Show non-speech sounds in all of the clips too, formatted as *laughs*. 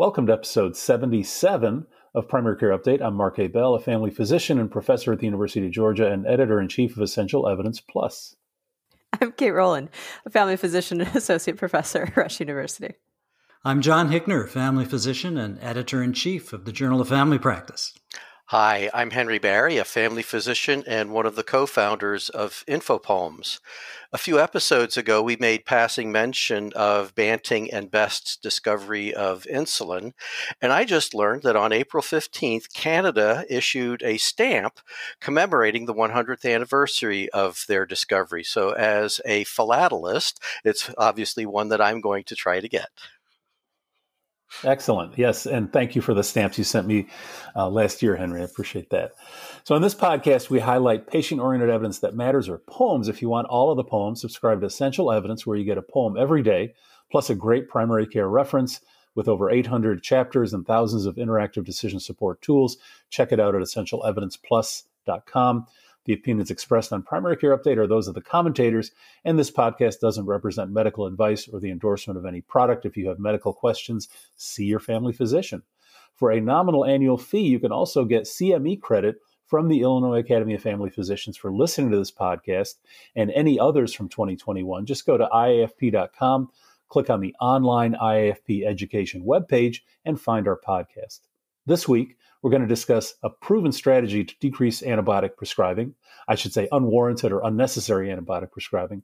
Welcome to episode 77 of Primary Care Update. I'm Mark Ebell, a family physician and professor at the University of Georgia and editor in chief of Essential Evidence Plus. I'm Kate Rowland, a family physician and *laughs* associate professor at Rush University. I'm John Hickner, family physician and editor in chief of the Journal of Family Practice. Hi, I'm Henry Barry, a family physician and one of the co founders of InfoPoems. A few episodes ago, we made passing mention of Banting and Best's discovery of insulin. And I just learned that on April 15th, Canada issued a stamp commemorating the 100th anniversary of their discovery. So, as a philatelist, it's obviously one that I'm going to try to get. Excellent. Yes. And thank you for the stamps you sent me uh, last year, Henry. I appreciate that. So, in this podcast, we highlight patient oriented evidence that matters or poems. If you want all of the poems, subscribe to Essential Evidence, where you get a poem every day, plus a great primary care reference with over 800 chapters and thousands of interactive decision support tools. Check it out at essentialevidenceplus.com. The opinions expressed on Primary Care Update are those of the commentators, and this podcast doesn't represent medical advice or the endorsement of any product. If you have medical questions, see your family physician. For a nominal annual fee, you can also get CME credit from the Illinois Academy of Family Physicians for listening to this podcast and any others from 2021. Just go to IAFP.com, click on the online IAFP education webpage, and find our podcast. This week, we're going to discuss a proven strategy to decrease antibiotic prescribing, I should say unwarranted or unnecessary antibiotic prescribing,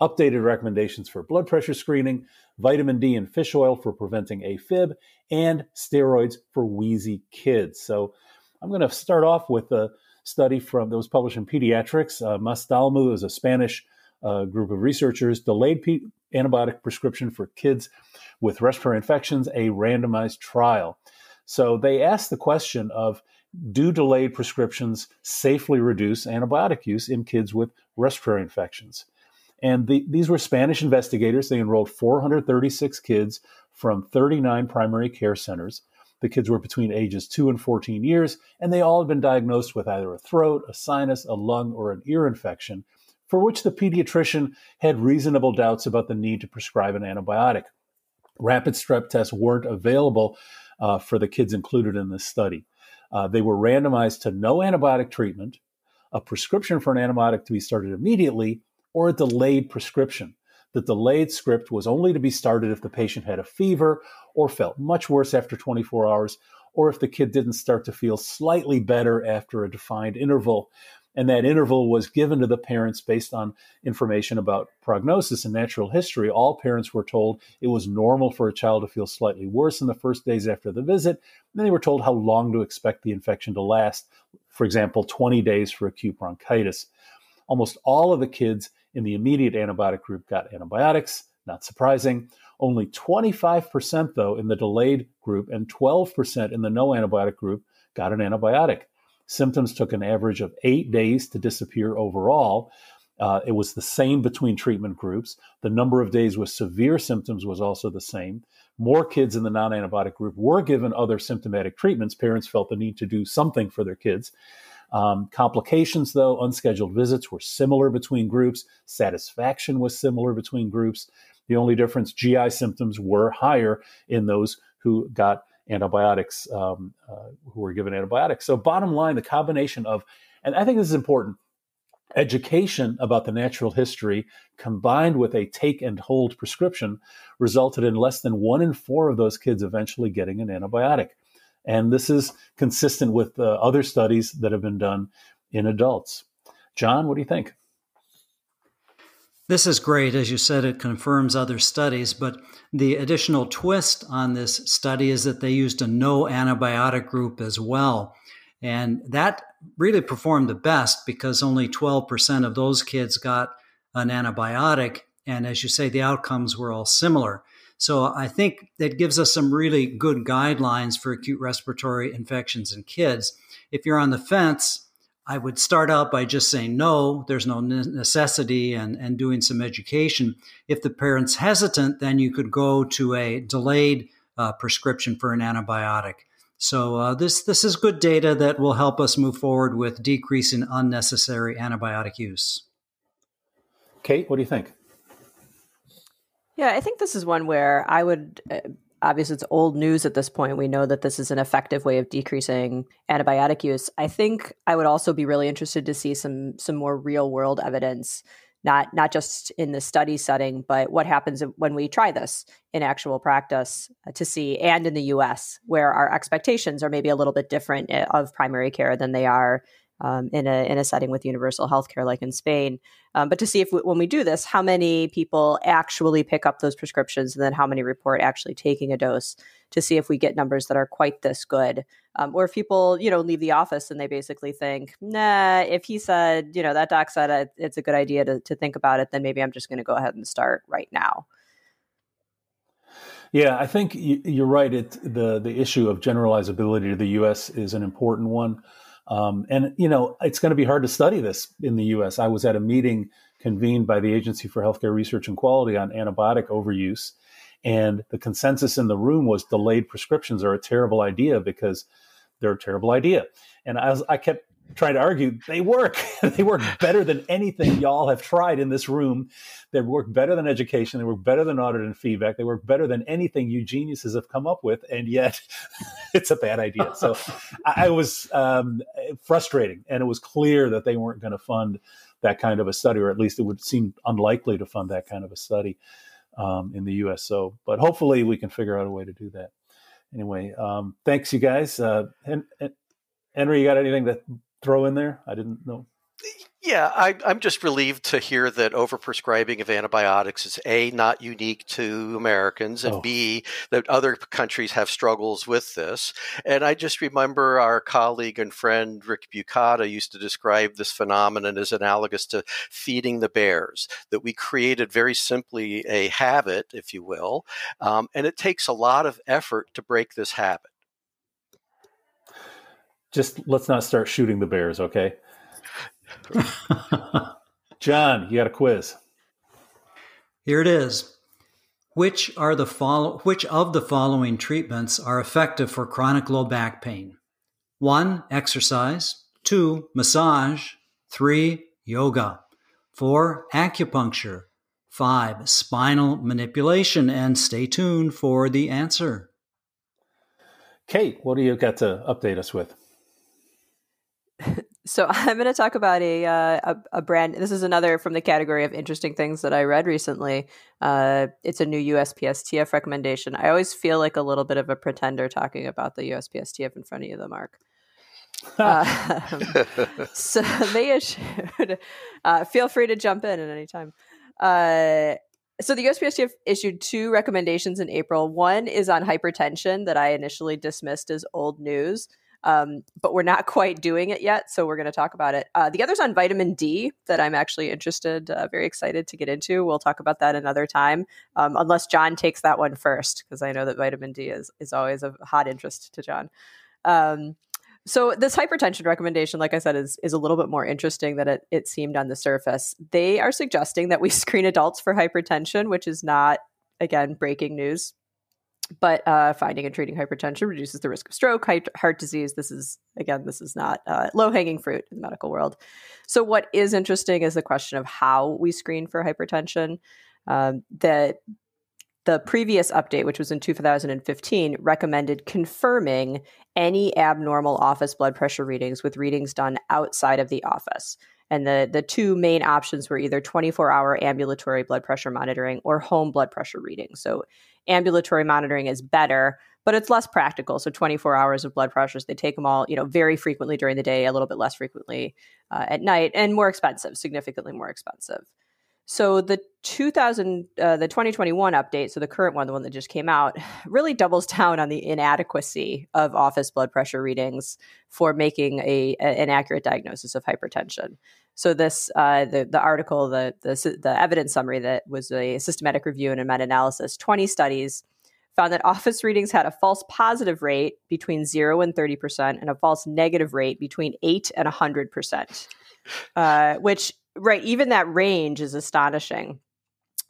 updated recommendations for blood pressure screening, vitamin D and fish oil for preventing AFib, and steroids for wheezy kids. So I'm going to start off with a study from that was published in Pediatrics. Uh, Mas-Dalmau is a Spanish uh, group of researchers, delayed P- antibiotic prescription for kids with respiratory infections, a randomized trial. So they asked the question of do delayed prescriptions safely reduce antibiotic use in kids with respiratory infections? And the, these were Spanish investigators. They enrolled 436 kids from 39 primary care centers. The kids were between ages 2 and 14 years, and they all had been diagnosed with either a throat, a sinus, a lung, or an ear infection, for which the pediatrician had reasonable doubts about the need to prescribe an antibiotic. Rapid strep tests weren't available uh, for the kids included in this study. Uh, they were randomized to no antibiotic treatment, a prescription for an antibiotic to be started immediately, or a delayed prescription. The delayed script was only to be started if the patient had a fever or felt much worse after 24 hours, or if the kid didn't start to feel slightly better after a defined interval and that interval was given to the parents based on information about prognosis and natural history. All parents were told it was normal for a child to feel slightly worse in the first days after the visit. And then they were told how long to expect the infection to last. For example, 20 days for acute bronchitis. Almost all of the kids in the immediate antibiotic group got antibiotics, not surprising. Only 25%, though, in the delayed group and 12% in the no antibiotic group got an antibiotic. Symptoms took an average of eight days to disappear overall. Uh, it was the same between treatment groups. The number of days with severe symptoms was also the same. More kids in the non antibiotic group were given other symptomatic treatments. Parents felt the need to do something for their kids. Um, complications, though, unscheduled visits were similar between groups. Satisfaction was similar between groups. The only difference, GI symptoms were higher in those who got antibiotics, um, uh, who were given antibiotics. So, bottom line, the combination of, and I think this is important, education about the natural history combined with a take and hold prescription resulted in less than one in four of those kids eventually getting an antibiotic. And this is consistent with uh, other studies that have been done in adults. John, what do you think? This is great. As you said, it confirms other studies, but the additional twist on this study is that they used a no antibiotic group as well. And that really performed the best because only 12% of those kids got an antibiotic. And as you say, the outcomes were all similar. So I think that gives us some really good guidelines for acute respiratory infections in kids. If you're on the fence, I would start out by just saying no, there's no necessity and, and doing some education. If the parent's hesitant, then you could go to a delayed uh, prescription for an antibiotic. So uh, this this is good data that will help us move forward with decreasing unnecessary antibiotic use. Kate, what do you think? Yeah, I think this is one where I would uh, obviously it's old news at this point. We know that this is an effective way of decreasing antibiotic use. I think I would also be really interested to see some some more real world evidence, not not just in the study setting, but what happens when we try this in actual practice uh, to see, and in the U.S. where our expectations are maybe a little bit different eh, of primary care than they are um, in a in a setting with universal healthcare like in Spain. Um, but to see if we, when we do this, how many people actually pick up those prescriptions, and then how many report actually taking a dose, to see if we get numbers that are quite this good, um, or if people you know leave the office and they basically think, nah, if he said you know that doc said it's a good idea to to think about it, then maybe I'm just going to go ahead and start right now. Yeah, I think you're right. It, the the issue of generalizability to the U.S. is an important one. Um, and, you know, it's going to be hard to study this in the US. I was at a meeting convened by the Agency for Healthcare Research and Quality on antibiotic overuse. And the consensus in the room was delayed prescriptions are a terrible idea because they're a terrible idea. And as I kept trying to argue they work. *laughs* they work better than anything y'all have tried in this room. They work better than education. They work better than audit and feedback. They work better than anything you geniuses have come up with, and yet *laughs* it's a bad idea. So I, I was um, frustrating, and it was clear that they weren't going to fund that kind of a study, or at least it would seem unlikely to fund that kind of a study um, in the U.S. So, but hopefully we can figure out a way to do that. Anyway, um, thanks you guys. Uh, and, and Henry, you got anything to throw in there? I didn't know. Yeah, I, am just relieved to hear that overprescribing of antibiotics is A, not unique to Americans, and oh. B, that other countries have struggles with this. And I just remember our colleague and friend Rick Bukata used to describe this phenomenon as analogous to feeding the bears, that we created very simply a habit, if you will, um, and it takes a lot of effort to break this habit just let's not start shooting the bears, okay? John, you got a quiz. Here it is. Which are the follow which of the following treatments are effective for chronic low back pain? 1. Exercise, 2. Massage, 3. Yoga, 4. Acupuncture, 5. Spinal manipulation and stay tuned for the answer. Kate, what do you got to update us with? *laughs* so *laughs* I'm going to talk about a, uh, a, a brand. This is another from the category of interesting things that I read recently. Uh, it's a new USPSTF recommendation. I always feel like a little bit of a pretender talking about the USPSTF in front of you, though, Mark. *laughs* uh, so they issued. Uh, feel free to jump in at any time. Uh, so the USPSTF issued two recommendations in April. One is on hypertension that I initially dismissed as old news. Um, but we're not *laughs* quite doing it yet, so we're going to talk about it. Uh, the other's on vitamin D that I'm actually interested, uh, very excited to get into. We'll talk about that another time, um, unless John takes that one first, because I know that vitamin D is is always of hot interest to John. Um, so this hypertension recommendation, like I said, is is a little bit more interesting than it, it seemed on the surface. They are suggesting that we *laughs* screen adults for hypertension, which is not again breaking news but uh, finding and treating hypertension reduces the risk of stroke, heart disease. This is, again, this is not uh, low hanging fruit in the medical world. So, what is interesting is the question of how we screen for hypertension. Um, the, the previous update, which was in 2015, recommended confirming any abnormal office blood pressure readings with readings done outside of the office. And the, the two main options were either 24 hour ambulatory blood pressure monitoring or home blood pressure readings. So, ambulatory monitoring is better, but it's less practical. So 24 hours of blood pressures, they take them all, you know, very frequently during the day, a little bit less frequently uh, at night, and more expensive, significantly more expensive. So the 2000, uh, the 2021 update, so the current one, the one that just came out, *sighs* really doubles *laughs* down on the inadequacy of office blood pressure readings for making a, a an accurate diagnosis of hypertension. So this uh, the the article the, the the evidence summary that was a systematic review and a meta analysis. Twenty studies found that office readings had a false positive rate between zero and thirty percent, and a false negative rate between eight and hundred percent. Uh, which right even that range is astonishing.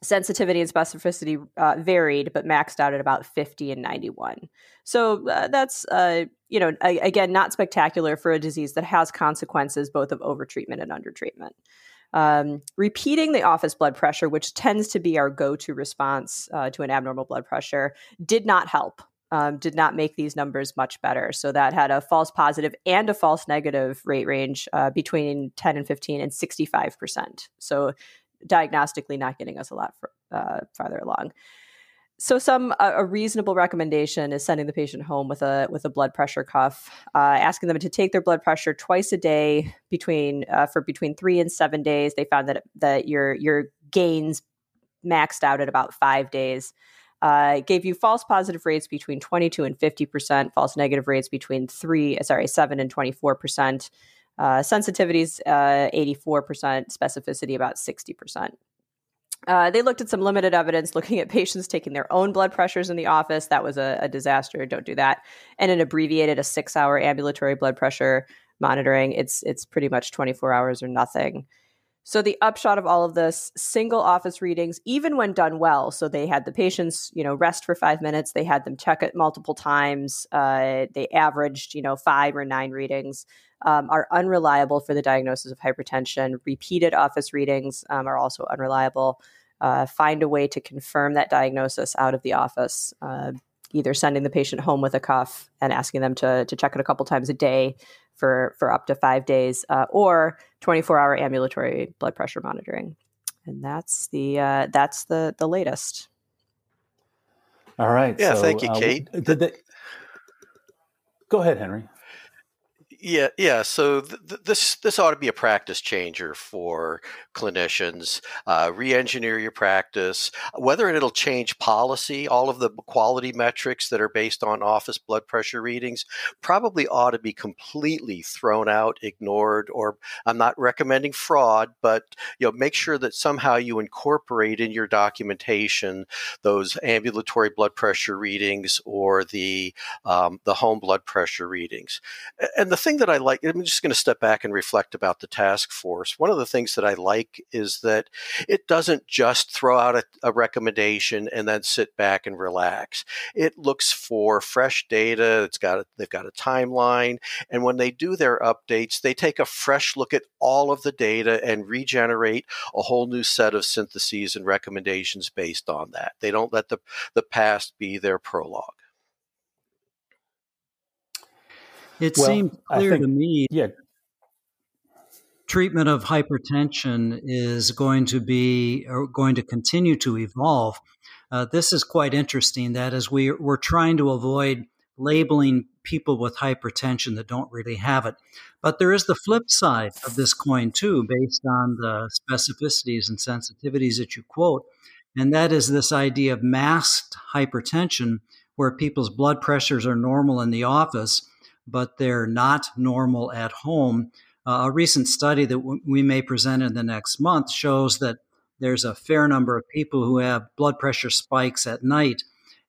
Sensitivity and specificity uh, varied, but maxed out at about 50 and 91. So uh, that's, uh, you know, again, not spectacular for a disease that has consequences both of overtreatment and undertreatment. Um, repeating the office blood pressure, which tends to be our go to response uh, to an abnormal blood pressure, did not help. Um, did not make these numbers much better. So that had a false positive and a false negative rate range uh, between 10 and 15 and 65%. So diagnostically not getting us a lot for, uh, farther along. So, some a reasonable recommendation is sending the patient home with a with a blood pressure cuff, uh, asking them to take their blood pressure twice a day between uh, for between three and seven days. They found that that your your gains maxed out at about five days. Uh, gave you false positive rates between 22 and 50 percent, false negative rates between three sorry seven and 24 percent. Uh, sensitivities, uh, 84%, specificity about 60%. Uh, they looked at some limited evidence looking at patients taking their own blood pressures in the office. That was a, a disaster. Don't do that. And it abbreviated a six hour ambulatory blood pressure monitoring. It's, it's pretty much 24 hours or nothing. So the upshot of all of this, single office readings, even when done well, so they had the patients, you know, rest for five minutes, they had them check it multiple times, uh, they averaged, you know, five or nine readings, um, are unreliable for the diagnosis of hypertension. Repeated office readings um, are also unreliable. Uh, find a way to confirm that diagnosis out of the office. Uh, either sending the patient home with a cuff and asking them to, to check it a couple times a day for for up to five days, uh, or 24 hour ambulatory blood pressure monitoring. And that's the uh, that's the the latest. All right. Yeah. So, thank you, uh, Kate. Did they... Go ahead, Henry. Yeah, yeah. So th- this this ought to be a practice changer for clinicians. Uh, re-engineer your practice. Whether it'll change policy, all of the quality metrics that are based on office blood pressure readings probably ought to be completely thrown out, ignored. Or I'm not recommending fraud, but you know, make sure that somehow you incorporate in your documentation those ambulatory blood pressure readings or the um, the home blood pressure readings. And the thing thing that I like, I'm just going to step back and reflect about the task force. One of the things that I like is that it doesn't just throw out a, a recommendation and then sit back and relax. It looks for fresh data. It's got a, they've got a timeline, and when they do their updates, they take a fresh look at all of the data and regenerate a whole new set of syntheses and recommendations based on that. They don't let the the past be their prologue. It well, seems clear think, to me. Yeah. Treatment of hypertension is going to be or going to continue to evolve. Uh, this is quite interesting. That is, we, we're trying to avoid labeling people with hypertension that don't really have it. But there is the flip side of this coin, too, based on the specificities and sensitivities that you quote. And that is this idea of masked hypertension, where people's blood pressures are normal in the office, but they're not normal at home. Uh, a recent study that w- we may present in the next month shows that there's a fair number of people who have blood pressure spikes at night,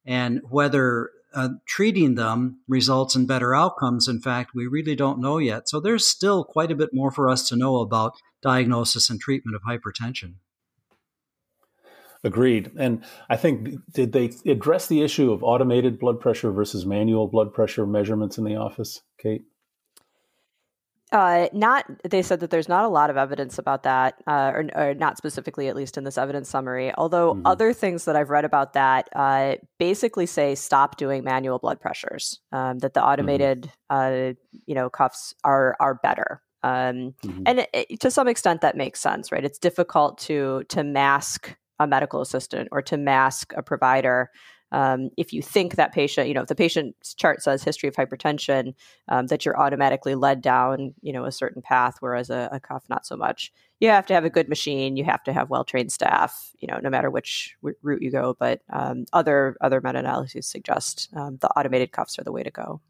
and whether uh, treating them results in better outcomes. In fact, we really don't know yet. So there's still quite a bit more for us to know about diagnosis and treatment of hypertension. Agreed. And I think, did they address the issue of automated blood pressure versus manual blood pressure measurements in the office, Kate? Uh, not. They said that there's not a lot of evidence about that, uh, or, or, not specifically, at least in this evidence summary. Although mm-hmm. other things that I've read about that uh, basically say stop doing manual blood pressures. Um, that the mm-hmm. automated, mm-hmm. you know, cuffs are are better. Um, mm-hmm. And it, it, to some extent, that makes sense, right? It's difficult to to mask a medical assistant or to mask a provider. Um, if you think that patient, you know, if the patient's chart says history of hypertension, um, that you're automatically led down, you know, a certain path, whereas a, a, cuff, not so much. You have to have a good machine. You have to have well-trained staff, you know, no matter which route you go. But um, other other meta-analyses suggest um, the automated cuffs are the way to go.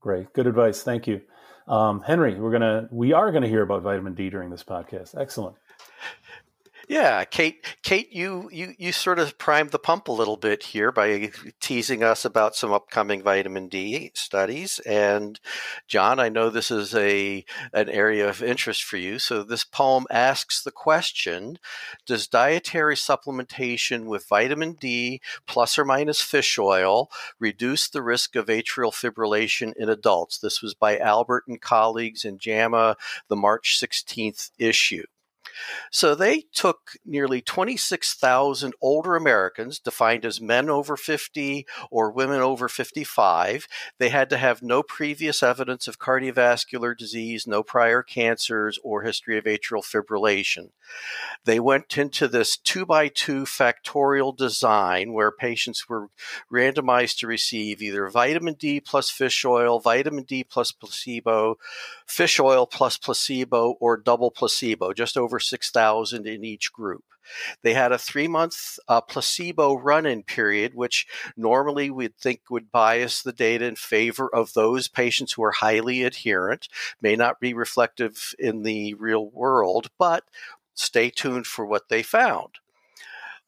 Great, good advice. Thank you, um, Henry. We're gonna we are gonna hear about vitamin D during this podcast. Excellent. Yeah, Kate. Kate, you you you sort of primed the pump a little bit here by teasing us about some upcoming vitamin D studies. And John, I know this is a an area of interest for you. So this poem asks the question: Does dietary supplementation with vitamin D plus or minus fish oil reduce the risk of atrial fibrillation in adults? This was by Albert and colleagues in JAMA, the March 16th issue. So they took nearly 26,000 older Americans, defined as men over 50 or women over 55. They had to have no previous evidence of cardiovascular disease, no prior cancers, or history of atrial fibrillation. They went into this two by two factorial design where patients were randomized to receive either vitamin D plus fish oil, vitamin D plus placebo, fish oil plus placebo, or double placebo, just over 6,000 in each group. They had a three month uh, placebo run in period, which normally we'd think would bias the data in favor of those patients who are highly adherent, may not be reflective in the real world, but stay tuned for what they found.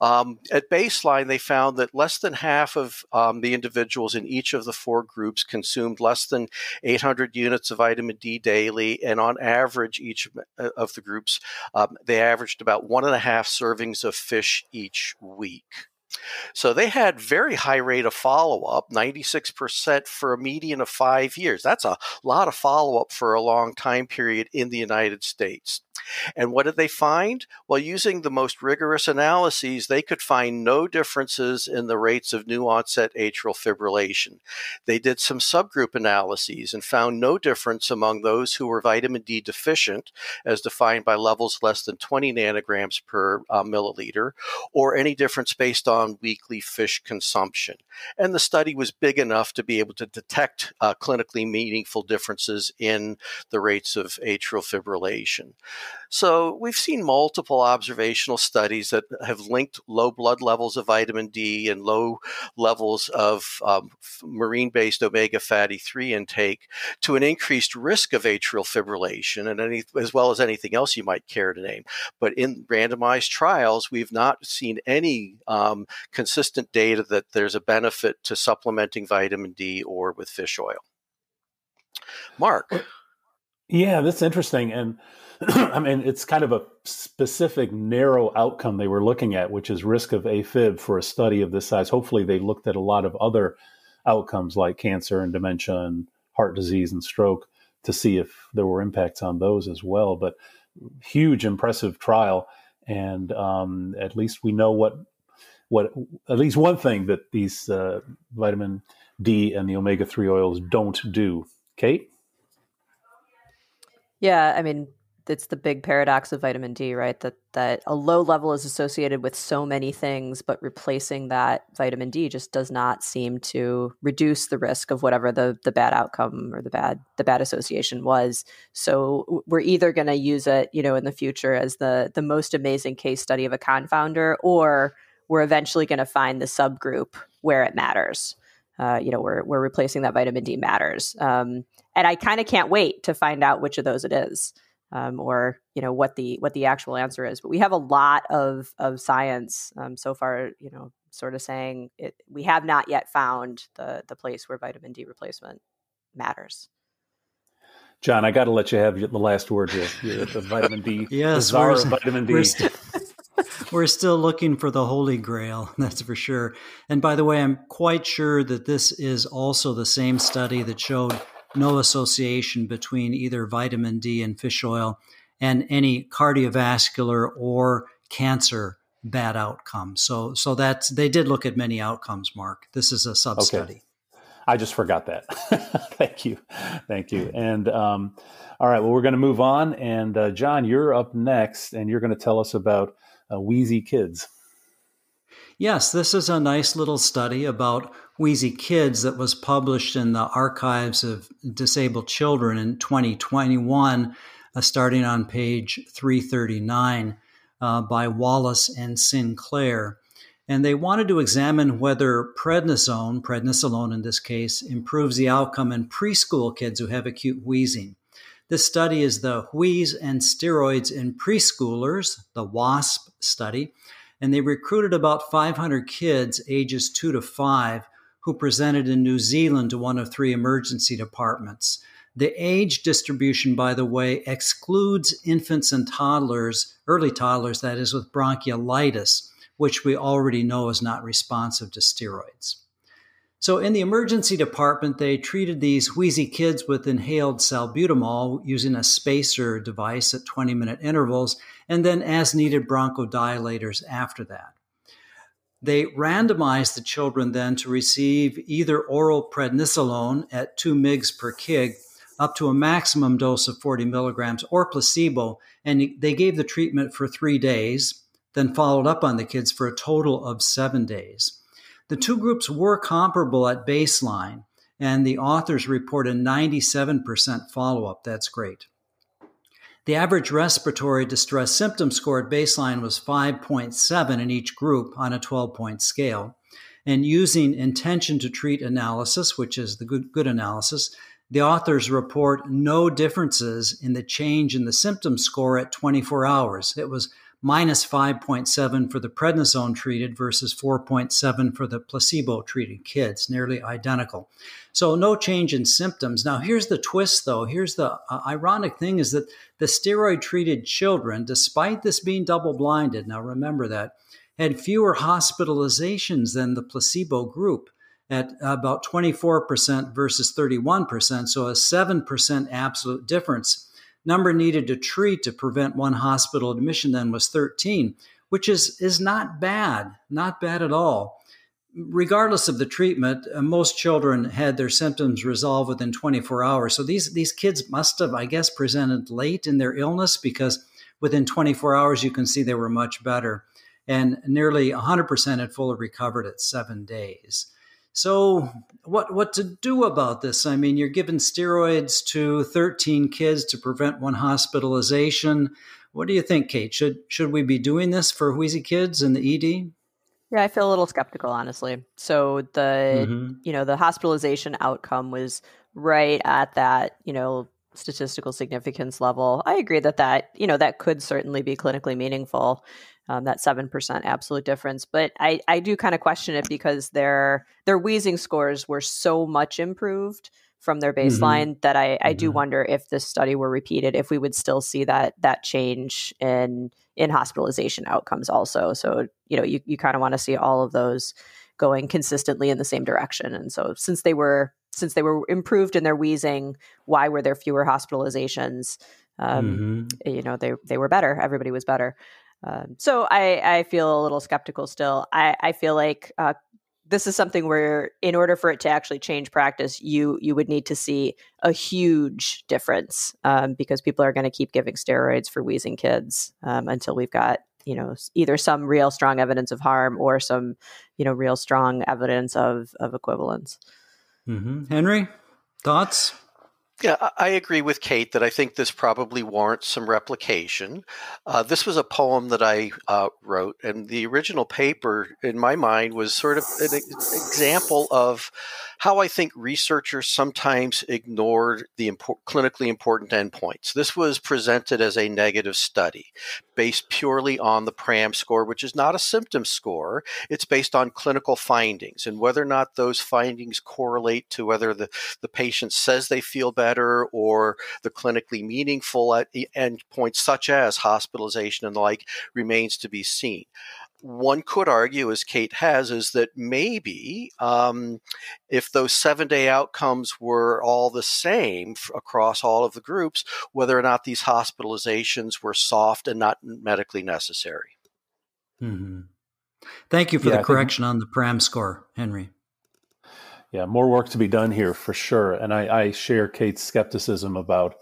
Um, at baseline, they found that less than half of um, the individuals in each of the four groups consumed less than 800 units of vitamin D daily, and on average, each of uh, the groups um, they averaged about one and a half servings of fish each week. So they had very high rate of follow up, 96% for a median of five years. That's a lot of follow up for a long time period in the United States. And what did they find? Well, using the most rigorous analyses, they could find no differences in the rates of new onset atrial fibrillation. They did some subgroup analyses and found no difference among those who were vitamin D deficient, as defined by levels less than 20 nanograms per uh, milliliter, or any difference based on weekly fish consumption. And the study was big enough to be able to detect uh, clinically meaningful differences in the rates of atrial fibrillation. So we've seen multiple observational studies that have linked low blood levels of vitamin D and low levels of um, marine based omega fatty 3 intake to an increased risk of atrial fibrillation and any, as well as anything else you might care to name. But in randomized trials, we've not seen any um, consistent data that there's a benefit to supplementing vitamin D or with fish oil. Mark. Yeah, that's interesting. And *clears throat* I mean, it's kind of a specific, narrow outcome they were looking at, which is risk of AFib for a study of this size. Hopefully, they looked at a lot of other outcomes like cancer and dementia and heart disease and stroke to see if there were impacts on those as well. But huge, impressive trial, and um, at least we know what what at least one thing that these uh, vitamin D and the omega three oils don't do. Kate. Yeah, I mean, it's the big paradox of vitamin D, right? That that a low level is associated with so many things, but replacing that vitamin D just does not seem to reduce the risk of whatever the the bad outcome or the bad the bad association was. So we're either going to use it, you know, in the future as the the most amazing case study of a confounder, or we're eventually going to find the subgroup where it matters. Uh, you know, we're we're replacing that vitamin D matters, um, and I kind of can't wait to find out which of those it is um, or you know what the what the actual answer is. But we have a lot of of science um, so far. You know, sort of saying it, we have not yet found the the place where vitamin D replacement matters. John, I got to let you have the last word here. The vitamin D, yes, the vitamin D. We're, st- we're still looking for the holy grail, *laughs* that's for sure. And by the way, I'm quite sure that this is also the same study that showed no association between either vitamin D and fish oil and any cardiovascular or cancer bad outcomes. So, so that's they did look at many outcomes. Mark, this is a sub study. Okay. I just forgot that. *laughs* Thank you, thank you. And um, all right, well, we're going to move on. And uh, John, you're up next, and you're going to tell us about uh, Wheezy Kids. Yes, this is a nice little study about Wheezy Kids that was published in the Archives of Disease in Childhood in 2021, uh, starting on page 339 uh, by Wallace and Sinclair. And they wanted to examine whether prednisone, prednisolone in this case, improves the outcome in preschool kids who have acute wheezing. This study is the Wheeze and Steroids in Preschoolers, the WASP study, and they recruited about 500 kids ages 2 to 5 who presented in New Zealand to one of three emergency departments. The age distribution, by the way, excludes infants and toddlers, early toddlers, that is, with bronchiolitis, which we already know is not responsive to steroids. So, in the emergency department, they treated these wheezy kids with inhaled salbutamol using a spacer device at 20 minute intervals, and then as needed bronchodilators after that. They randomized the children then to receive either oral prednisolone at 2 mg per kg up to a maximum dose of 40 milligrams or placebo. And they gave the treatment for three days, then followed up on the kids for a total of seven days. The two groups were comparable at baseline, and the authors report a 97% follow up. That's great. The average respiratory distress symptom score at baseline was 5.7 in each group on a 12 point scale. And using intention to treat analysis, which is the good, good analysis, the authors report no differences in the change in the symptom score at 24 hours. It was minus 5.7 for the prednisone treated versus 4.7 for the placebo treated kids, nearly identical. So no change in symptoms. Now here's the twist though. Here's the uh, ironic thing is that the steroid treated children, despite this being double blinded, now remember that, had fewer hospitalizations than the placebo group at about 24% versus 31%, so a 7% absolute difference. Number needed to treat to prevent one hospital admission then was 13, which is, is not bad, not bad at all. Regardless of the treatment, uh, most children had their symptoms resolved within 24 hours. So these, these kids must have, I guess, presented late in their illness because within 24 hours you can see they were much better. And nearly 100% had fully recovered at seven days. So, what what to do about this? I mean, you're giving steroids to 13 kids to prevent one hospitalization. What do you think, Kate? Should should we be doing this for wheezy kids in the ED? Yeah, I feel a little skeptical, honestly. So the mm-hmm. you know the hospitalization outcome was right at that you know statistical significance level. I agree that that you know that could certainly be clinically meaningful um, that 7% absolute difference. But I, I do kind of question it because their their wheezing scores were so much improved from their mm-hmm. baseline mm-hmm. that I, I mm-hmm. do wonder if this study were repeated, if we would still see that that change in in hospitalization outcomes also. So, you know, you, you kind of want to see all of those going consistently in the same direction. And so since they were since they were improved in their wheezing, why were there fewer hospitalizations? Um, mm-hmm. You know, they they were better. Everybody was better. Um, so I, I feel a little skeptical still. I, I feel like uh, this is something where, in order for it to actually change practice, you you would need to see a huge difference um, because people are going to keep giving steroids for wheezing kids um, until we've got you know either some real strong evidence of harm or some you know real strong evidence of of equivalence. Mm-hmm. Henry, thoughts? Yeah, I agree with Kate that I think this probably warrants some replication. Uh, this was a poem that I uh, wrote, and the original paper, in my mind, was sort of an example of how I think researchers sometimes ignored the impor- clinically important endpoints. This was presented as a negative study based purely on the PRAM score, which is not a symptom score. It's based on clinical findings and whether or not those findings correlate to whether the, the patient says they feel better or the clinically meaningful endpoints, such as hospitalization and the like, remains to be seen one could argue, as Kate has, is that maybe um, if those seven day outcomes were all the same f- across all of the groups, whether or not these hospitalizations were soft and not medically necessary. Mm-hmm. Thank you for yeah, the correction think, on the PRAM score, Henry. Yeah, more work to be done here for sure. And I, I share Kate's skepticism about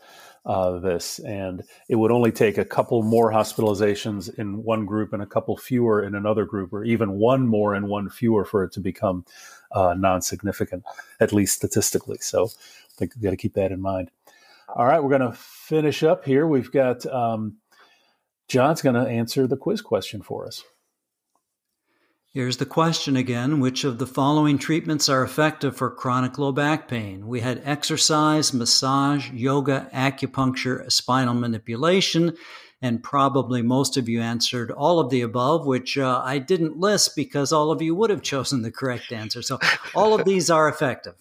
uh, this, and it would only take a couple more hospitalizations in one group and a couple fewer in another group, or even one more and one fewer for it to become uh, non-significant, at least statistically. So, I think we got to keep that in mind. All right, we're going to finish up here. We've got um, John's going to answer the quiz question for us. Here's the question again which of the following treatments are effective for chronic low back pain? We had exercise, massage, yoga, acupuncture, spinal manipulation, and probably most of you answered all of the above, which uh, I didn't list because all of you would have *laughs* chosen the correct answer. So all of these are effective.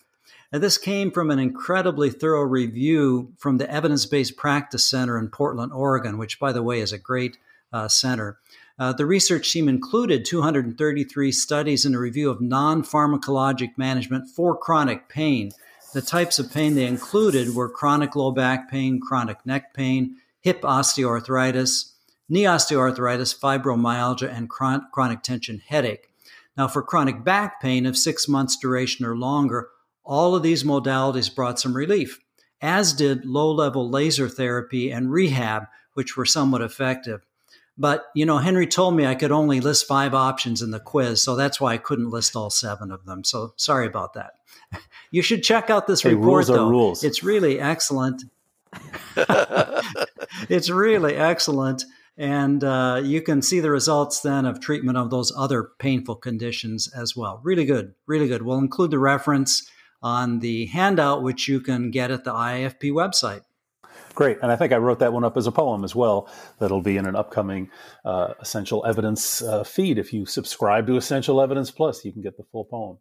This came from an incredibly thorough review from the Evidence Based Practice Center in Portland, Oregon, which, by the way, is a great uh, center. Uh, the research team included 233 studies and a review of non pharmacologic management for chronic pain. The types of pain they included were chronic low back pain, chronic neck pain, hip osteoarthritis, knee osteoarthritis, fibromyalgia, and chronic tension headache. Now, for chronic back pain of six months duration or longer, all of these modalities brought some relief, as did low level laser therapy and rehab, which were somewhat effective. But, you know, Henry told me I could only list five options in the quiz, so that's why I couldn't list all seven of them. So sorry about that. *laughs* You should check out this hey, report, rules though. Rules. It's really excellent. *laughs* it's really excellent. And uh, you can see the results then of treatment of those other painful conditions as well. Really good, really good. We'll include the reference on the handout, which you can get at the IAFP website. Great. And I think I wrote that one up as a poem as well. That'll be in an upcoming uh, Essential Evidence uh, feed. If you subscribe to Essential Evidence Plus, you can get the full poem.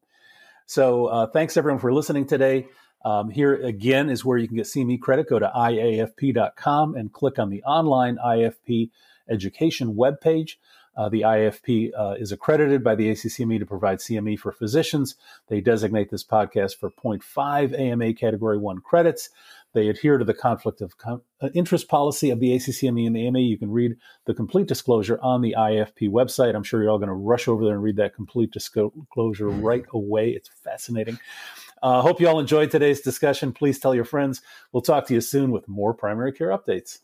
So uh, thanks everyone for listening today. Um, here again is where you can get CME credit. Go to iafp.com and click on the online IFP education webpage. Uh, the IFP uh, is accredited by the ACCME to provide CME for physicians. They designate this podcast for 0.5 AMA Category 1 credits. They adhere to the conflict of uh, interest policy of the ACCME and the AMA. You can read the complete disclosure on the IFP website. I'm sure you're all going to rush over there and read that complete disclosure right away. It's fascinating. I uh, hope you all enjoyed today's discussion. Please tell your friends. We'll talk to you soon with more primary care updates.